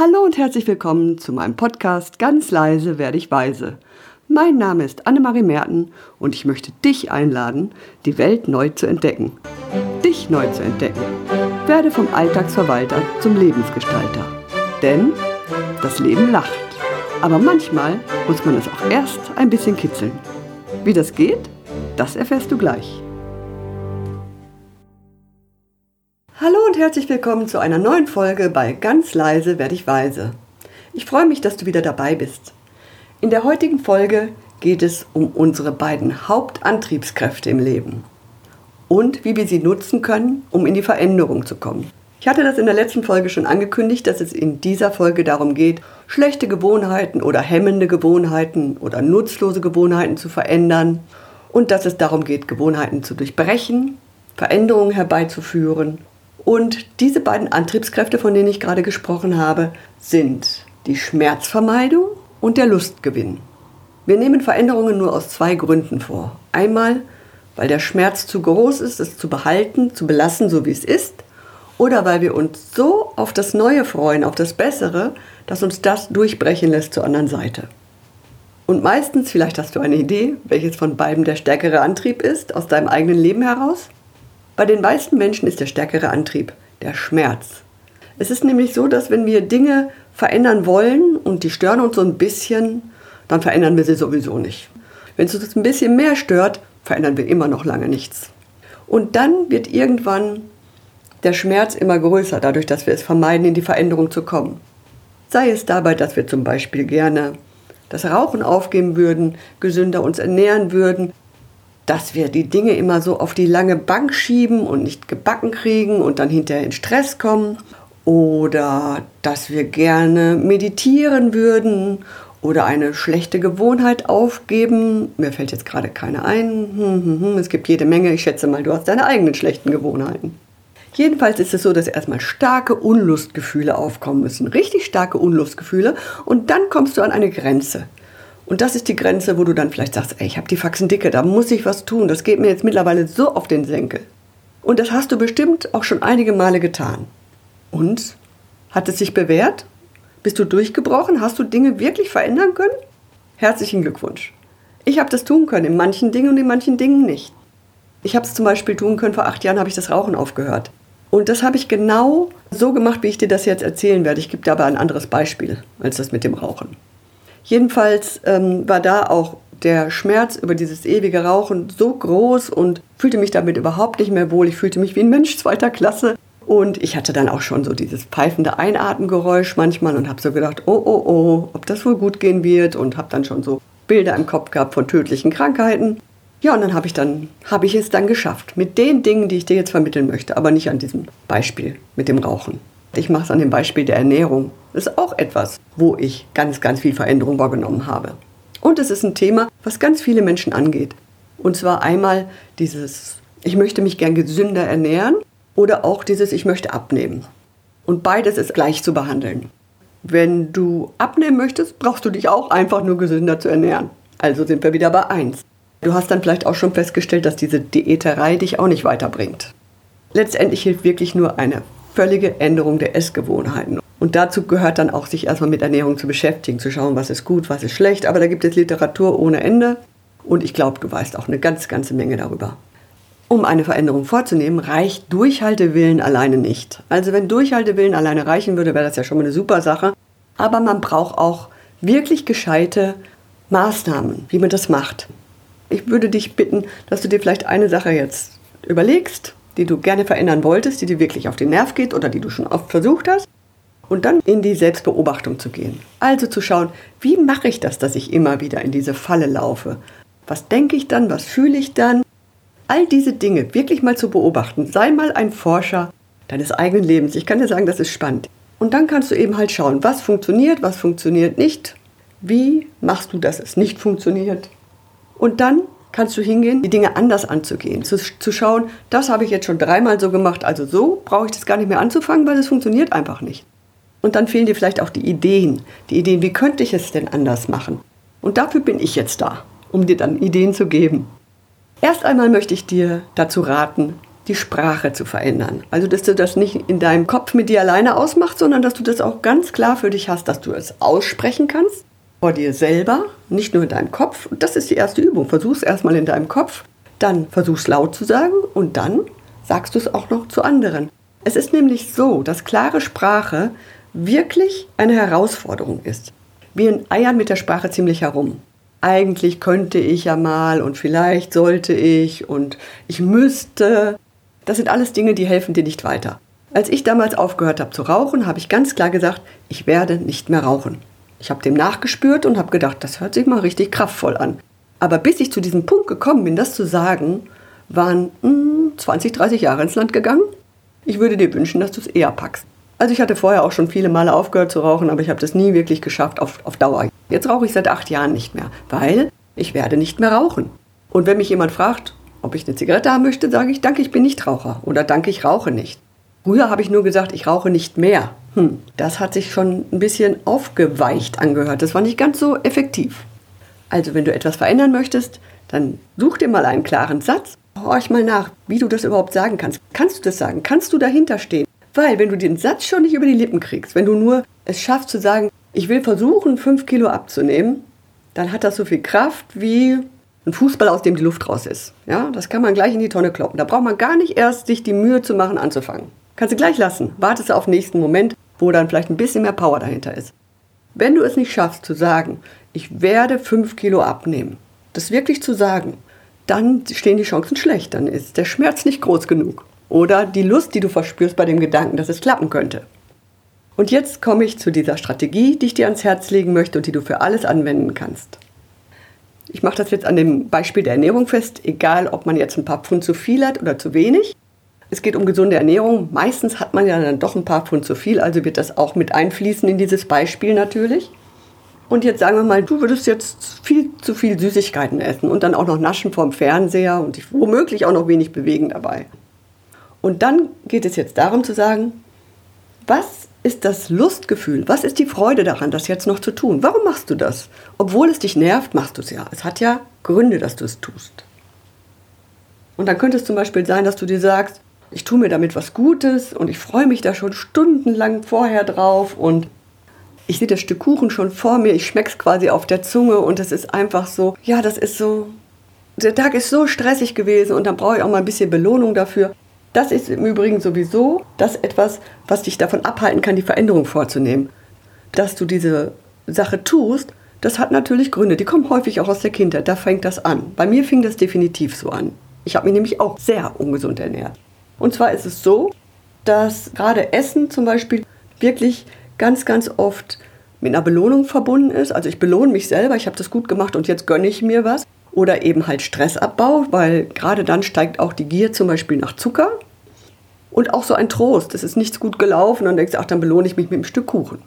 Hallo und herzlich willkommen zu meinem Podcast Ganz leise werde ich weise. Mein Name ist Annemarie Merten und ich möchte dich einladen, die Welt neu zu entdecken. Dich neu zu entdecken. Werde vom Alltagsverwalter zum Lebensgestalter. Denn das Leben lacht. Aber manchmal muss man es auch erst ein bisschen kitzeln. Wie das geht, das erfährst du gleich. Herzlich willkommen zu einer neuen Folge bei Ganz leise werde ich weise. Ich freue mich, dass du wieder dabei bist. In der heutigen Folge geht es um unsere beiden Hauptantriebskräfte im Leben und wie wir sie nutzen können, um in die Veränderung zu kommen. Ich hatte das in der letzten Folge schon angekündigt, dass es in dieser Folge darum geht, schlechte Gewohnheiten oder hemmende Gewohnheiten oder nutzlose Gewohnheiten zu verändern und dass es darum geht, Gewohnheiten zu durchbrechen, Veränderungen herbeizuführen und diese beiden Antriebskräfte, von denen ich gerade gesprochen habe, sind die Schmerzvermeidung und der Lustgewinn. Wir nehmen Veränderungen nur aus zwei Gründen vor. Einmal, weil der Schmerz zu groß ist, es zu behalten, zu belassen, so wie es ist, oder weil wir uns so auf das Neue freuen, auf das Bessere, dass uns das durchbrechen lässt zur anderen Seite. Und meistens, vielleicht hast du eine Idee, welches von beiden der stärkere Antrieb ist, aus deinem eigenen Leben heraus? Bei den meisten Menschen ist der stärkere Antrieb der Schmerz. Es ist nämlich so, dass wenn wir Dinge verändern wollen und die stören uns so ein bisschen, dann verändern wir sie sowieso nicht. Wenn es uns ein bisschen mehr stört, verändern wir immer noch lange nichts. Und dann wird irgendwann der Schmerz immer größer, dadurch, dass wir es vermeiden, in die Veränderung zu kommen. Sei es dabei, dass wir zum Beispiel gerne das Rauchen aufgeben würden, gesünder uns ernähren würden, dass wir die Dinge immer so auf die lange Bank schieben und nicht gebacken kriegen und dann hinterher in Stress kommen. Oder dass wir gerne meditieren würden oder eine schlechte Gewohnheit aufgeben. Mir fällt jetzt gerade keine ein. Hm, hm, hm. Es gibt jede Menge. Ich schätze mal, du hast deine eigenen schlechten Gewohnheiten. Jedenfalls ist es so, dass erstmal starke Unlustgefühle aufkommen müssen. Richtig starke Unlustgefühle. Und dann kommst du an eine Grenze. Und das ist die Grenze, wo du dann vielleicht sagst, ey, ich habe die Faxen dicke, da muss ich was tun. Das geht mir jetzt mittlerweile so auf den Senkel. Und das hast du bestimmt auch schon einige Male getan. Und hat es sich bewährt? Bist du durchgebrochen? Hast du Dinge wirklich verändern können? Herzlichen Glückwunsch. Ich habe das tun können, in manchen Dingen und in manchen Dingen nicht. Ich habe es zum Beispiel tun können, vor acht Jahren habe ich das Rauchen aufgehört. Und das habe ich genau so gemacht, wie ich dir das jetzt erzählen werde. Ich gebe dir aber ein anderes Beispiel als das mit dem Rauchen. Jedenfalls ähm, war da auch der Schmerz über dieses ewige Rauchen so groß und fühlte mich damit überhaupt nicht mehr wohl. Ich fühlte mich wie ein Mensch zweiter Klasse. Und ich hatte dann auch schon so dieses pfeifende Einatmengeräusch manchmal und habe so gedacht, oh, oh, oh, ob das wohl gut gehen wird und habe dann schon so Bilder im Kopf gehabt von tödlichen Krankheiten. Ja, und dann habe ich dann habe ich es dann geschafft mit den Dingen, die ich dir jetzt vermitteln möchte, aber nicht an diesem Beispiel mit dem Rauchen. Ich mache es an dem Beispiel der Ernährung. Das ist auch etwas, wo ich ganz, ganz viel Veränderung wahrgenommen habe. Und es ist ein Thema, was ganz viele Menschen angeht. Und zwar einmal dieses, ich möchte mich gern gesünder ernähren oder auch dieses, ich möchte abnehmen. Und beides ist gleich zu behandeln. Wenn du abnehmen möchtest, brauchst du dich auch einfach nur gesünder zu ernähren. Also sind wir wieder bei eins. Du hast dann vielleicht auch schon festgestellt, dass diese Diäterei dich auch nicht weiterbringt. Letztendlich hilft wirklich nur eine völlige Änderung der Essgewohnheiten. Und dazu gehört dann auch, sich erstmal mit Ernährung zu beschäftigen, zu schauen, was ist gut, was ist schlecht. Aber da gibt es Literatur ohne Ende. Und ich glaube, du weißt auch eine ganz, ganze Menge darüber. Um eine Veränderung vorzunehmen, reicht Durchhaltewillen alleine nicht. Also wenn Durchhaltewillen alleine reichen würde, wäre das ja schon mal eine super Sache. Aber man braucht auch wirklich gescheite Maßnahmen, wie man das macht. Ich würde dich bitten, dass du dir vielleicht eine Sache jetzt überlegst die du gerne verändern wolltest, die dir wirklich auf den Nerv geht oder die du schon oft versucht hast. Und dann in die Selbstbeobachtung zu gehen. Also zu schauen, wie mache ich das, dass ich immer wieder in diese Falle laufe? Was denke ich dann? Was fühle ich dann? All diese Dinge wirklich mal zu beobachten. Sei mal ein Forscher deines eigenen Lebens. Ich kann dir sagen, das ist spannend. Und dann kannst du eben halt schauen, was funktioniert, was funktioniert nicht. Wie machst du, dass es nicht funktioniert? Und dann kannst du hingehen, die Dinge anders anzugehen. Zu, zu schauen, das habe ich jetzt schon dreimal so gemacht, also so brauche ich das gar nicht mehr anzufangen, weil es funktioniert einfach nicht. Und dann fehlen dir vielleicht auch die Ideen. Die Ideen, wie könnte ich es denn anders machen? Und dafür bin ich jetzt da, um dir dann Ideen zu geben. Erst einmal möchte ich dir dazu raten, die Sprache zu verändern. Also, dass du das nicht in deinem Kopf mit dir alleine ausmachst, sondern dass du das auch ganz klar für dich hast, dass du es aussprechen kannst vor dir selber, nicht nur in deinem Kopf. Und das ist die erste Übung. Versuch es erstmal in deinem Kopf, dann versuch es laut zu sagen und dann sagst du es auch noch zu anderen. Es ist nämlich so, dass klare Sprache wirklich eine Herausforderung ist. Wir eiern mit der Sprache ziemlich herum. Eigentlich könnte ich ja mal und vielleicht sollte ich und ich müsste. Das sind alles Dinge, die helfen dir nicht weiter. Als ich damals aufgehört habe zu rauchen, habe ich ganz klar gesagt, ich werde nicht mehr rauchen. Ich habe dem nachgespürt und habe gedacht, das hört sich mal richtig kraftvoll an. Aber bis ich zu diesem Punkt gekommen bin, das zu sagen, waren mh, hm, 20, 30 Jahre ins Land gegangen. Ich würde dir wünschen, dass du es eher packst. Also ich hatte vorher auch schon viele Male aufgehört zu rauchen, aber ich habe das nie wirklich geschafft auf, auf Dauer. Jetzt rauche ich seit acht Jahren nicht mehr, weil ich werde nicht mehr rauchen. Und wenn mich jemand fragt, ob ich eine Zigarette haben möchte, sage ich, danke, ich bin nicht Raucher oder danke, ich rauche nicht. Früher habe ich nur gesagt, ich rauche nicht mehr. Hm, das hat sich schon ein bisschen aufgeweicht angehört. Das war nicht ganz so effektiv. Also wenn du etwas verändern möchtest, dann such dir mal einen klaren Satz. Horch mal nach, wie du das überhaupt sagen kannst. Kannst du das sagen? Kannst du dahinter stehen? Weil wenn du den Satz schon nicht über die Lippen kriegst, wenn du nur es schaffst zu sagen, ich will versuchen, fünf Kilo abzunehmen, dann hat das so viel Kraft wie ein Fußball, aus dem die Luft raus ist. Ja, das kann man gleich in die Tonne kloppen. Da braucht man gar nicht erst sich die Mühe zu machen, anzufangen. Kannst du gleich lassen. Wartest auf den nächsten Moment, wo dann vielleicht ein bisschen mehr Power dahinter ist. Wenn du es nicht schaffst zu sagen, ich werde fünf Kilo abnehmen, das wirklich zu sagen, dann stehen die Chancen schlecht. Dann ist der Schmerz nicht groß genug. Oder die Lust, die du verspürst bei dem Gedanken, dass es klappen könnte. Und jetzt komme ich zu dieser Strategie, die ich dir ans Herz legen möchte und die du für alles anwenden kannst. Ich mache das jetzt an dem Beispiel der Ernährung fest, egal ob man jetzt ein paar Pfund zu viel hat oder zu wenig. Es geht um gesunde Ernährung. Meistens hat man ja dann doch ein paar Pfund zu viel, also wird das auch mit einfließen in dieses Beispiel natürlich. Und jetzt sagen wir mal, du würdest jetzt viel zu viel Süßigkeiten essen und dann auch noch naschen vorm Fernseher und dich womöglich auch noch wenig bewegen dabei. Und dann geht es jetzt darum zu sagen, was ist das Lustgefühl? Was ist die Freude daran, das jetzt noch zu tun? Warum machst du das? Obwohl es dich nervt, machst du es ja. Es hat ja Gründe, dass du es tust. Und dann könnte es zum Beispiel sein, dass du dir sagst, ich tue mir damit was Gutes und ich freue mich da schon stundenlang vorher drauf und ich sehe das Stück Kuchen schon vor mir, ich schmecke es quasi auf der Zunge und es ist einfach so, ja, das ist so, der Tag ist so stressig gewesen und dann brauche ich auch mal ein bisschen Belohnung dafür. Das ist im Übrigen sowieso das etwas, was dich davon abhalten kann, die Veränderung vorzunehmen. Dass du diese Sache tust, das hat natürlich Gründe, die kommen häufig auch aus der Kindheit, da fängt das an. Bei mir fing das definitiv so an. Ich habe mich nämlich auch sehr ungesund ernährt. Und zwar ist es so, dass gerade Essen zum Beispiel wirklich ganz, ganz oft mit einer Belohnung verbunden ist. Also ich belohne mich selber, ich habe das gut gemacht und jetzt gönne ich mir was. Oder eben halt Stressabbau, weil gerade dann steigt auch die Gier zum Beispiel nach Zucker. Und auch so ein Trost, es ist nichts gut gelaufen und dann denkst du, ach, dann belohne ich mich mit einem Stück Kuchen.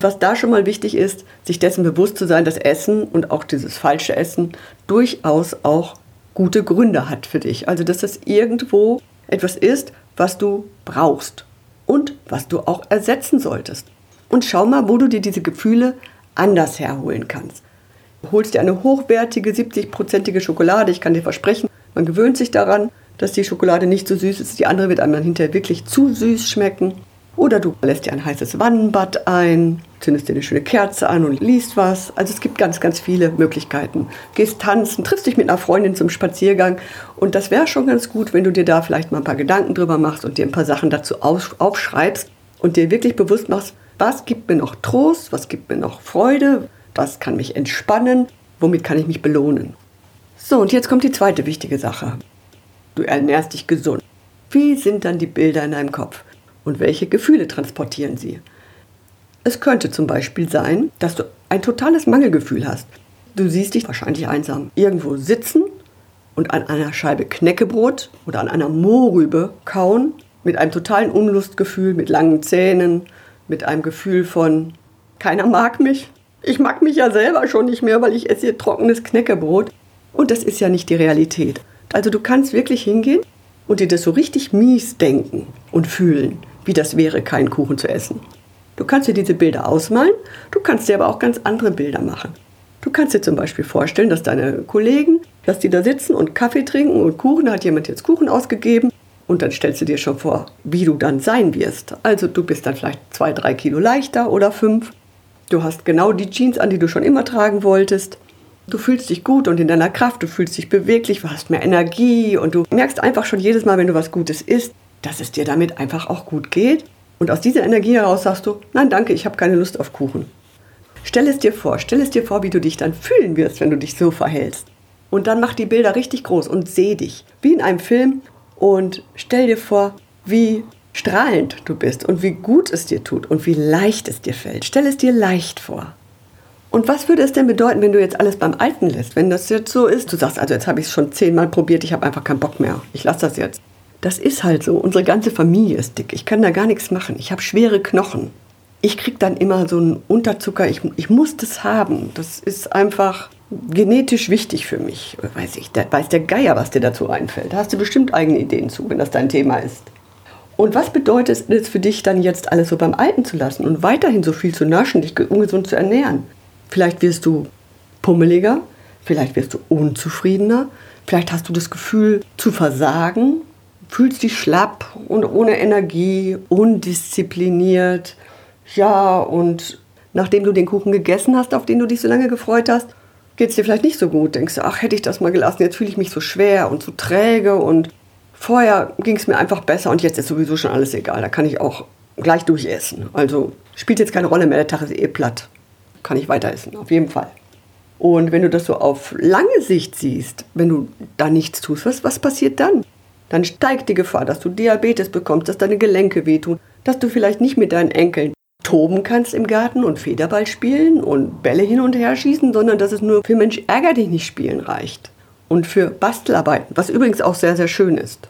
Was da schon mal wichtig ist, sich dessen bewusst zu sein, dass Essen und auch dieses falsche Essen durchaus auch gute Gründe hat für dich. Also dass das irgendwo etwas ist, was du brauchst und was du auch ersetzen solltest. Und schau mal, wo du dir diese Gefühle anders herholen kannst. Du holst dir eine hochwertige 70-prozentige Schokolade. Ich kann dir versprechen, man gewöhnt sich daran, dass die Schokolade nicht so süß ist. Die andere wird einem dann hinterher wirklich zu süß schmecken. Oder du lässt dir ein heißes Wannenbad ein, zündest dir eine schöne Kerze an und liest was. Also es gibt ganz, ganz viele Möglichkeiten. Gehst tanzen, triffst dich mit einer Freundin zum Spaziergang. Und das wäre schon ganz gut, wenn du dir da vielleicht mal ein paar Gedanken drüber machst und dir ein paar Sachen dazu aufschreibst und dir wirklich bewusst machst, was gibt mir noch Trost, was gibt mir noch Freude, was kann mich entspannen, womit kann ich mich belohnen. So, und jetzt kommt die zweite wichtige Sache. Du ernährst dich gesund. Wie sind dann die Bilder in deinem Kopf? und welche Gefühle transportieren sie. Es könnte zum Beispiel sein, dass du ein totales Mangelgefühl hast. Du siehst dich wahrscheinlich einsam irgendwo sitzen und an einer Scheibe Knäckebrot oder an einer Mohrrübe kauen, mit einem totalen Unlustgefühl, mit langen Zähnen, mit einem Gefühl von, keiner mag mich. Ich mag mich ja selber schon nicht mehr, weil ich esse hier trockenes Knäckebrot. Und das ist ja nicht die Realität. Also du kannst wirklich hingehen und dir das so richtig mies denken und fühlen wie das wäre, keinen Kuchen zu essen. Du kannst dir diese Bilder ausmalen, du kannst dir aber auch ganz andere Bilder machen. Du kannst dir zum Beispiel vorstellen, dass deine Kollegen, dass die da sitzen und Kaffee trinken und Kuchen, da hat jemand jetzt Kuchen ausgegeben Und dann stellst du dir schon vor, wie du dann sein wirst. Also du bist dann vielleicht zwei, drei Kilo leichter oder fünf. Du hast genau die Jeans an, die du schon immer tragen wolltest. Du fühlst dich gut und in deiner Kraft, du fühlst dich beweglich, du hast mehr Energie und du merkst einfach schon jedes Mal, wenn du was Gutes isst, dass es dir damit einfach auch gut geht. Und aus dieser Energie heraus sagst du, nein, danke, ich habe keine Lust auf Kuchen. Stell es dir vor, stell es dir vor, wie du dich dann fühlen wirst, wenn du dich so verhältst. Und dann mach die Bilder richtig groß und seh dich, wie in einem Film und stell dir vor, wie strahlend du bist und wie gut es dir tut und wie leicht es dir fällt. Stell es dir leicht vor. Und was würde es denn bedeuten, wenn du jetzt alles beim Alten lässt? Wenn das jetzt so ist, du sagst, also jetzt habe ich es schon zehnmal probiert, ich habe einfach keinen Bock mehr. Ich lasse das jetzt. Das ist halt so. Unsere ganze Familie ist dick. Ich kann da gar nichts machen. Ich habe schwere Knochen. Ich kriege dann immer so einen Unterzucker. Ich, ich muss das haben. Das ist einfach genetisch wichtig für mich. Weiß ich, da weiß der Geier, was dir dazu einfällt. Da hast du bestimmt eigene Ideen zu, wenn das dein Thema ist. Und was bedeutet es für dich dann jetzt alles so beim Alten zu lassen und weiterhin so viel zu naschen, dich ungesund zu ernähren? Vielleicht wirst du pummeliger, vielleicht wirst du unzufriedener, vielleicht hast du das Gefühl zu versagen, fühlst dich schlapp und ohne Energie, undiszipliniert. Ja, und nachdem du den Kuchen gegessen hast, auf den du dich so lange gefreut hast, geht es dir vielleicht nicht so gut. Denkst du, ach, hätte ich das mal gelassen, jetzt fühle ich mich so schwer und so träge und vorher ging es mir einfach besser und jetzt ist sowieso schon alles egal. Da kann ich auch gleich durchessen. Also spielt jetzt keine Rolle mehr, der Tag ist eh platt kann ich weiter essen, auf jeden Fall. Und wenn du das so auf lange Sicht siehst, wenn du da nichts tust, was, was passiert dann? Dann steigt die Gefahr, dass du Diabetes bekommst, dass deine Gelenke wehtun, dass du vielleicht nicht mit deinen Enkeln toben kannst im Garten und Federball spielen und Bälle hin und her schießen, sondern dass es nur für Mensch ärger dich nicht spielen reicht. Und für Bastelarbeiten, was übrigens auch sehr, sehr schön ist.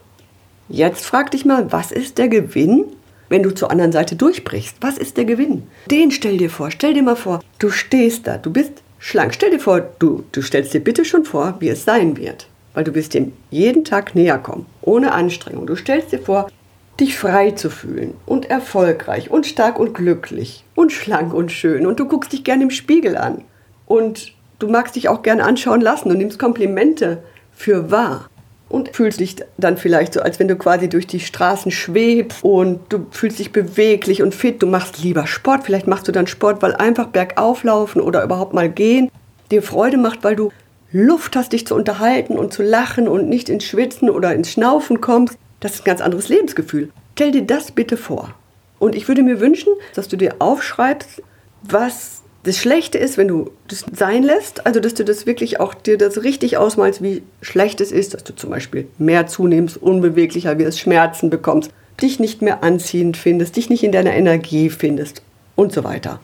Jetzt frag dich mal, was ist der Gewinn, wenn du zur anderen Seite durchbrichst. Was ist der Gewinn? Den stell dir vor. Stell dir mal vor, du stehst da, du bist schlank. Stell dir vor, du, du stellst dir bitte schon vor, wie es sein wird. Weil du wirst dem jeden Tag näher kommen, ohne Anstrengung. Du stellst dir vor, dich frei zu fühlen und erfolgreich und stark und glücklich und schlank und schön. Und du guckst dich gerne im Spiegel an. Und du magst dich auch gerne anschauen lassen und nimmst Komplimente für wahr und fühlst dich dann vielleicht so, als wenn du quasi durch die Straßen schwebst und du fühlst dich beweglich und fit. Du machst lieber Sport. Vielleicht machst du dann Sport, weil einfach bergauf laufen oder überhaupt mal gehen dir Freude macht, weil du Luft hast, dich zu unterhalten und zu lachen und nicht ins Schwitzen oder ins Schnaufen kommst. Das ist ein ganz anderes Lebensgefühl. Stell dir das bitte vor. Und ich würde mir wünschen, dass du dir aufschreibst, was das Schlechte ist, wenn du das sein lässt, also dass du das wirklich auch dir das richtig ausmalst, wie schlecht es ist, dass du zum Beispiel mehr zunimmst, unbeweglicher wirst, Schmerzen bekommst, dich nicht mehr anziehend findest, dich nicht in deiner Energie findest und so weiter.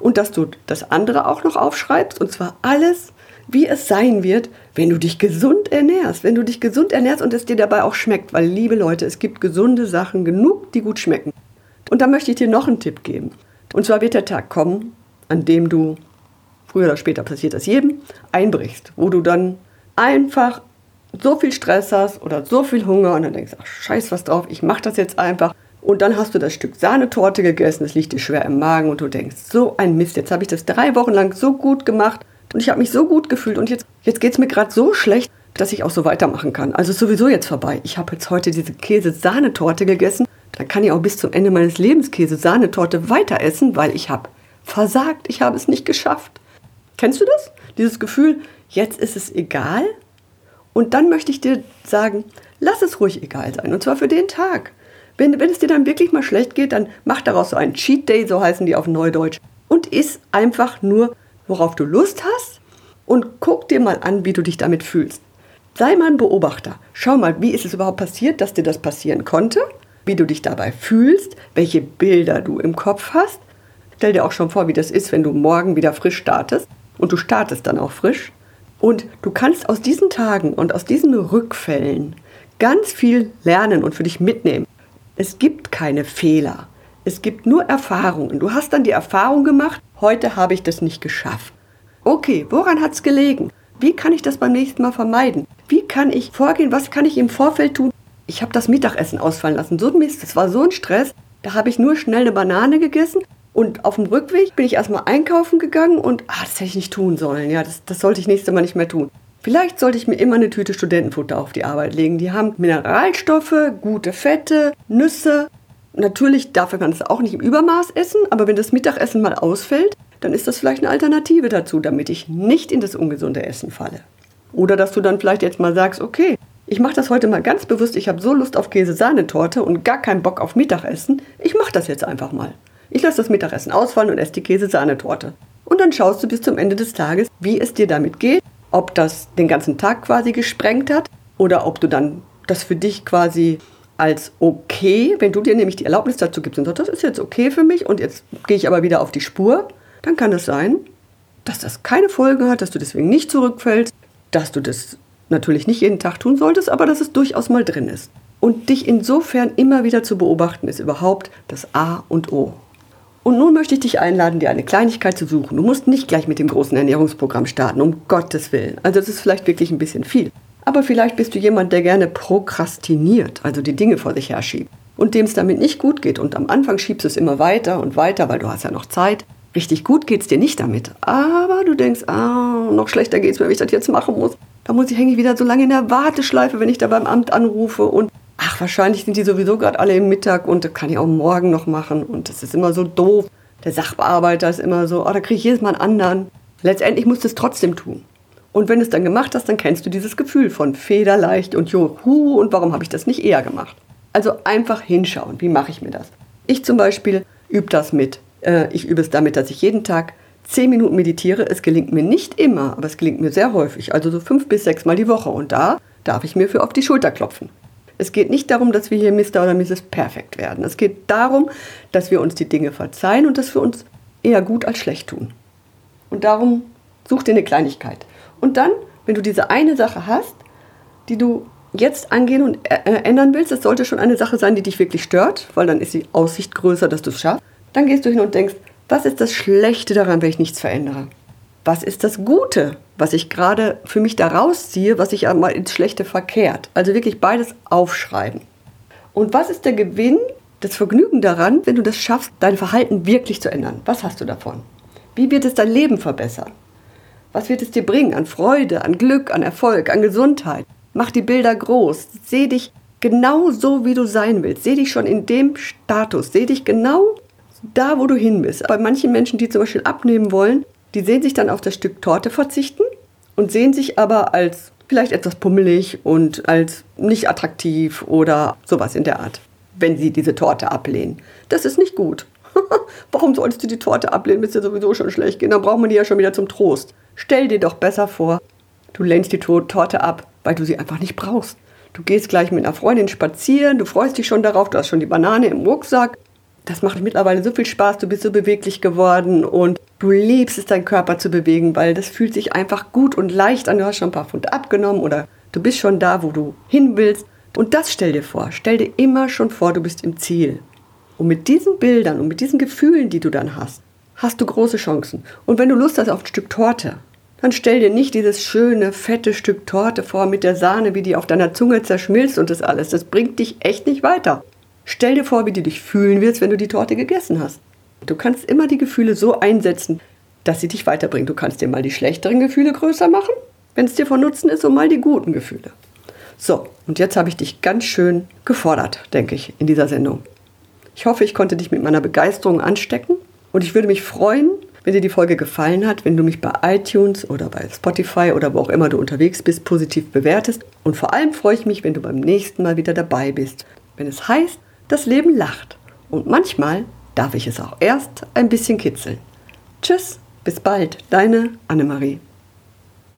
Und dass du das andere auch noch aufschreibst, und zwar alles, wie es sein wird, wenn du dich gesund ernährst. Wenn du dich gesund ernährst und es dir dabei auch schmeckt. Weil, liebe Leute, es gibt gesunde Sachen genug, die gut schmecken. Und da möchte ich dir noch einen Tipp geben. Und zwar wird der Tag kommen, an dem du, früher oder später passiert das jedem, einbrichst, wo du dann einfach so viel Stress hast oder so viel Hunger und dann denkst, ach scheiß was drauf, ich mach das jetzt einfach. Und dann hast du das Stück Sahnetorte gegessen, es liegt dir schwer im Magen und du denkst, so ein Mist, jetzt habe ich das drei Wochen lang so gut gemacht und ich habe mich so gut gefühlt und jetzt, jetzt geht es mir gerade so schlecht, dass ich auch so weitermachen kann. Also ist sowieso jetzt vorbei. Ich habe jetzt heute diese Käse-Sahnetorte gegessen. Dann kann ich auch bis zum Ende meines Lebens Käse-Sahnetorte weiter essen, weil ich habe versagt, ich habe es nicht geschafft. Kennst du das? Dieses Gefühl, jetzt ist es egal? Und dann möchte ich dir sagen, lass es ruhig egal sein. Und zwar für den Tag. Wenn, wenn es dir dann wirklich mal schlecht geht, dann mach daraus so einen Cheat Day, so heißen die auf Neudeutsch. Und iss einfach nur, worauf du Lust hast. Und guck dir mal an, wie du dich damit fühlst. Sei mal ein Beobachter. Schau mal, wie ist es überhaupt passiert, dass dir das passieren konnte? Wie du dich dabei fühlst, welche Bilder du im Kopf hast Stell dir auch schon vor, wie das ist, wenn du morgen wieder frisch startest. Und du startest dann auch frisch. Und du kannst aus diesen Tagen und aus diesen Rückfällen ganz viel lernen und für dich mitnehmen. Es gibt keine Fehler. Es gibt nur Erfahrungen. Du hast dann die Erfahrung gemacht, heute habe ich das nicht geschafft. Okay, woran hat es gelegen? Wie kann ich das beim nächsten Mal vermeiden? Wie kann ich vorgehen? Was kann ich im Vorfeld tun? Ich habe das Mittagessen ausfallen lassen. So Mist, das war so ein Stress. Da habe ich nur schnell eine Banane gegessen und auf dem Rückweg bin ich erstmal einkaufen gegangen und, ah, das hätte ich nicht tun sollen. Ja, das, das sollte ich nächstes Mal nicht mehr tun. Vielleicht sollte ich mir immer eine Tüte Studentenfutter auf die Arbeit legen. Die haben Mineralstoffe, gute Fette, Nüsse. Natürlich dafür kannst du auch nicht im Übermaß essen, aber wenn das Mittagessen mal ausfällt, dann ist das vielleicht eine Alternative dazu, damit ich nicht in das ungesunde Essen falle. Oder dass du dann vielleicht jetzt mal sagst, okay, ich mache das heute mal ganz bewusst, ich habe so Lust auf Käsesahnetorte und gar keinen Bock auf Mittagessen. Ich mache das jetzt einfach mal. Ich lasse das Mittagessen ausfallen und esse die Käsesahnetorte. Und dann schaust du bis zum Ende des Tages, wie es dir damit geht, ob das den ganzen Tag quasi gesprengt hat oder ob du dann das für dich quasi als okay, wenn du dir nämlich die Erlaubnis dazu gibst und sagst, das ist jetzt okay für mich und jetzt gehe ich aber wieder auf die Spur, dann kann es sein, dass das keine Folgen hat, dass du deswegen nicht zurückfällst, dass du das natürlich nicht jeden Tag tun solltest, aber dass es durchaus mal drin ist. Und dich insofern immer wieder zu beobachten, ist überhaupt das A und O. Und nun möchte ich dich einladen, dir eine Kleinigkeit zu suchen. Du musst nicht gleich mit dem großen Ernährungsprogramm starten, um Gottes Willen. Also das ist vielleicht wirklich ein bisschen viel. Aber vielleicht bist du jemand, der gerne prokrastiniert, also die Dinge vor sich herschiebt. Und dem es damit nicht gut geht. Und am Anfang schiebst du es immer weiter und weiter, weil du hast ja noch Zeit. Richtig gut geht es dir nicht damit. Aber du denkst, ah, noch schlechter geht es mir, wenn ich das jetzt machen muss. Da muss ich, hänge ich wieder so lange in der Warteschleife, wenn ich da beim Amt anrufe. Und ach, wahrscheinlich sind die sowieso gerade alle im Mittag und das kann ich auch morgen noch machen. Und das ist immer so doof. Der Sachbearbeiter ist immer so, oh, da kriege ich jedes Mal einen anderen. Letztendlich musst du es trotzdem tun. Und wenn du es dann gemacht hast, dann kennst du dieses Gefühl von federleicht und juhu und warum habe ich das nicht eher gemacht? Also einfach hinschauen, wie mache ich mir das? Ich zum Beispiel übe das mit. Äh, ich übe es damit, dass ich jeden Tag zehn Minuten meditiere. Es gelingt mir nicht immer, aber es gelingt mir sehr häufig, also so fünf bis sechs Mal die Woche. Und da darf ich mir für auf die Schulter klopfen. Es geht nicht darum, dass wir hier Mr. oder Mrs. Perfekt werden. Es geht darum, dass wir uns die Dinge verzeihen und dass wir uns eher gut als schlecht tun. Und darum such dir eine Kleinigkeit. Und dann, wenn du diese eine Sache hast, die du jetzt angehen und ändern willst, das sollte schon eine Sache sein, die dich wirklich stört, weil dann ist die Aussicht größer, dass du es schaffst. Dann gehst du hin und denkst, was ist das Schlechte daran, wenn ich nichts verändere? Was ist das Gute, was ich gerade für mich da rausziehe, was sich mal ins Schlechte verkehrt? Also wirklich beides aufschreiben. Und was ist der Gewinn, das Vergnügen daran, wenn du das schaffst, dein Verhalten wirklich zu ändern? Was hast du davon? Wie wird es dein Leben verbessern? Was wird es dir bringen an Freude, an Glück, an Erfolg, an Gesundheit? Mach die Bilder groß. Seh dich genau so, wie du sein willst. Seh dich schon in dem Status. Seh dich genau da, wo du hin bist. Bei manchen Menschen, die zum Beispiel abnehmen wollen, die sehen sich dann auf das Stück Torte verzichten und sehen sich aber als vielleicht etwas pummelig und als nicht attraktiv oder sowas in der Art, wenn sie diese Torte ablehnen. Das ist nicht gut. Warum solltest du die Torte ablehnen, es dir sowieso schon schlecht geht? Dann braucht man die ja schon wieder zum Trost. Stell dir doch besser vor, du lehnst die Torte ab, weil du sie einfach nicht brauchst. Du gehst gleich mit einer Freundin spazieren, du freust dich schon darauf, du hast schon die Banane im Rucksack das macht mittlerweile so viel Spaß, du bist so beweglich geworden und du liebst es, deinen Körper zu bewegen, weil das fühlt sich einfach gut und leicht an. Du hast schon ein paar Pfund abgenommen oder du bist schon da, wo du hin willst. Und das stell dir vor. Stell dir immer schon vor, du bist im Ziel. Und mit diesen Bildern und mit diesen Gefühlen, die du dann hast, hast du große Chancen. Und wenn du Lust hast auf ein Stück Torte, dann stell dir nicht dieses schöne, fette Stück Torte vor mit der Sahne, wie die auf deiner Zunge zerschmilzt und das alles. Das bringt dich echt nicht weiter. Stell dir vor, wie du dich fühlen wirst, wenn du die Torte gegessen hast. Du kannst immer die Gefühle so einsetzen, dass sie dich weiterbringen. Du kannst dir mal die schlechteren Gefühle größer machen, wenn es dir von Nutzen ist, und mal die guten Gefühle. So, und jetzt habe ich dich ganz schön gefordert, denke ich, in dieser Sendung. Ich hoffe, ich konnte dich mit meiner Begeisterung anstecken und ich würde mich freuen, wenn dir die Folge gefallen hat, wenn du mich bei iTunes oder bei Spotify oder wo auch immer du unterwegs bist, positiv bewertest. Und vor allem freue ich mich, wenn du beim nächsten Mal wieder dabei bist, wenn es heißt, das Leben lacht und manchmal darf ich es auch erst ein bisschen kitzeln. Tschüss, bis bald, deine Annemarie.